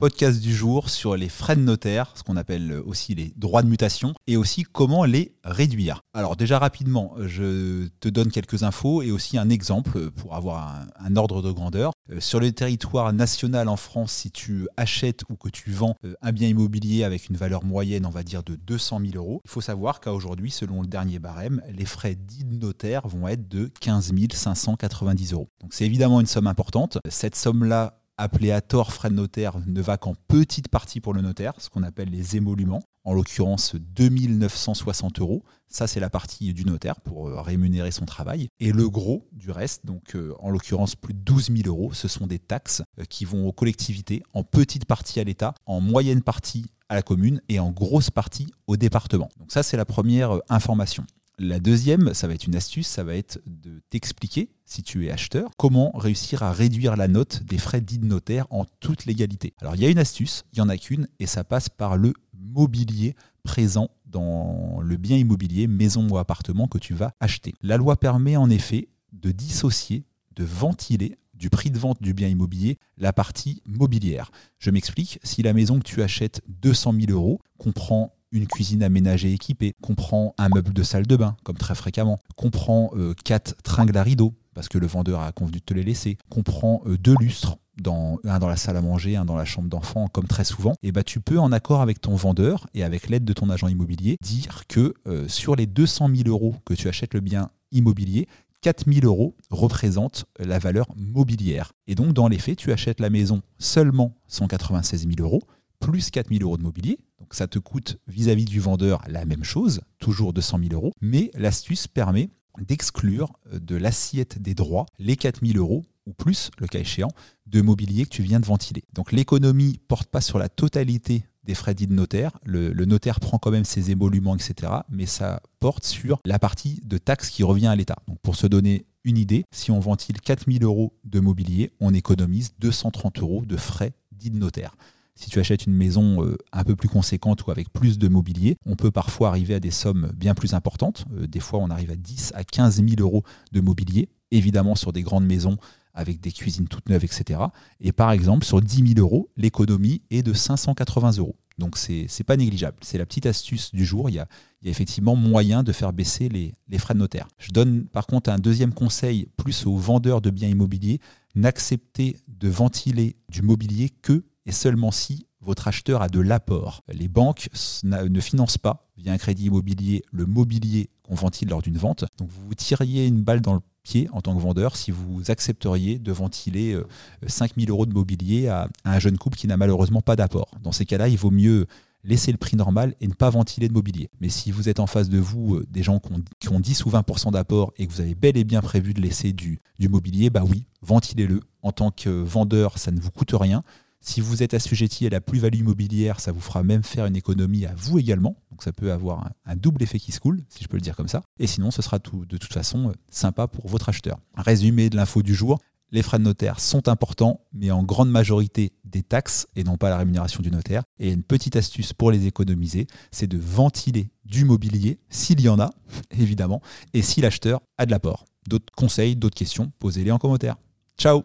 podcast du jour sur les frais de notaire, ce qu'on appelle aussi les droits de mutation, et aussi comment les réduire. Alors déjà rapidement, je te donne quelques infos et aussi un exemple pour avoir un, ordre de grandeur. Euh, sur le territoire national en France, si tu achètes ou que tu vends euh, un bien immobilier avec une valeur moyenne, on va dire de 200 000 euros, il faut savoir qu'à aujourd'hui, selon le dernier barème, les frais dits de notaire vont être de 15 590 euros. Donc c'est évidemment une somme importante. Cette somme-là appelé à tort frais de notaire ne va qu'en petite partie pour le notaire, ce qu'on appelle les émoluments, en l'occurrence 2960 euros. Ça, c'est la partie du notaire pour euh, rémunérer son travail. Et le gros du reste, donc euh, en l'occurrence plus de 12 000 euros, ce sont des taxes euh, qui vont aux collectivités, en petite partie à l'État, en moyenne partie à la commune et en grosse partie au département. Donc ça, c'est la première information. La deuxième, ça va être une astuce, ça va être de t'expliquer, si tu es acheteur, comment réussir à réduire la note des frais dits de notaire en toute légalité. Alors il y a une astuce, il n'y en a qu'une, et ça passe par le mobilier présent dans le bien immobilier, maison ou appartement que tu vas acheter. La loi permet en effet de dissocier, de ventiler du prix de vente du bien immobilier la partie mobilière. Je m'explique, si la maison que tu achètes 200 000 euros comprend une cuisine aménagée équipée, comprend un meuble de salle de bain, comme très fréquemment, comprend euh, quatre tringles à rideaux, parce que le vendeur a convenu de te les laisser, comprend euh, deux lustres, un dans la salle à manger, un dans la chambre d'enfant, comme très souvent, et bah, tu peux, en accord avec ton vendeur et avec l'aide de ton agent immobilier, dire que euh, sur les 200 000 euros que tu achètes le bien immobilier, 4 000 euros représentent la valeur mobilière. Et donc, dans les faits, tu achètes la maison seulement 196 000 euros, plus 4 000 euros de mobilier. Donc ça te coûte vis-à-vis du vendeur la même chose, toujours 200 000 euros. Mais l'astuce permet d'exclure euh, de l'assiette des droits les 4 000 euros ou plus, le cas échéant, de mobilier que tu viens de ventiler. Donc l'économie porte pas sur la totalité des frais dits de notaire. Le, le, notaire prend quand même ses émoluments, etc. Mais ça porte sur la partie de taxe qui revient à l'État. Donc pour se donner une idée, si on ventile 4000 euros de mobilier, on économise 230 euros de frais dits de notaire. Si tu achètes une maison euh, un peu plus conséquente ou avec plus de mobilier, on peut parfois arriver à des sommes bien plus importantes. Euh, des fois, on arrive à 10 à 15 000 euros de mobilier, évidemment sur des grandes maisons avec des cuisines toutes neuves, etc. Et par exemple, sur 10 000 euros, l'économie est de 580 euros. Donc, c'est n'est pas négligeable. C'est la petite astuce du jour. Il y a, effectivement moyen de faire baisser les, les, frais de notaire. Je donne par contre un deuxième conseil plus aux vendeurs de biens immobiliers. N'acceptez de ventiler du mobilier que et seulement si votre acheteur a de l'apport. Les banques ne financent pas via un crédit immobilier le mobilier qu'on ventile lors d'une vente. Donc vous vous tiriez une balle dans le pied en tant que vendeur si vous accepteriez de ventiler 5000 euh, euros de mobilier à un jeune couple qui n'a malheureusement pas d'apport. Dans ces cas-là, il vaut mieux laisser le prix normal et ne pas ventiler de mobilier. Mais si vous êtes en face de vous euh, des gens qui ont, 10 ou 20% d'apport et que vous avez bel et bien prévu de laisser du, du mobilier, bah oui, ventilez-le. En tant que vendeur, ça ne vous coûte rien. Si vous êtes assujetti à la plus-value immobilière, ça vous fera même faire une économie à vous également. Donc ça peut avoir un, double effet qui se coule, si je peux le dire comme ça. Et sinon, ce sera de toute façon euh, sympa pour votre acheteur. Résumé de l'info du jour. Les frais de notaire sont importants, mais en grande majorité des taxes et non pas la rémunération du notaire. Et une petite astuce pour les économiser, c'est de ventiler du mobilier, s'il y en a, évidemment, et si l'acheteur a de l'apport. D'autres conseils, d'autres questions, posez-les en commentaire. Ciao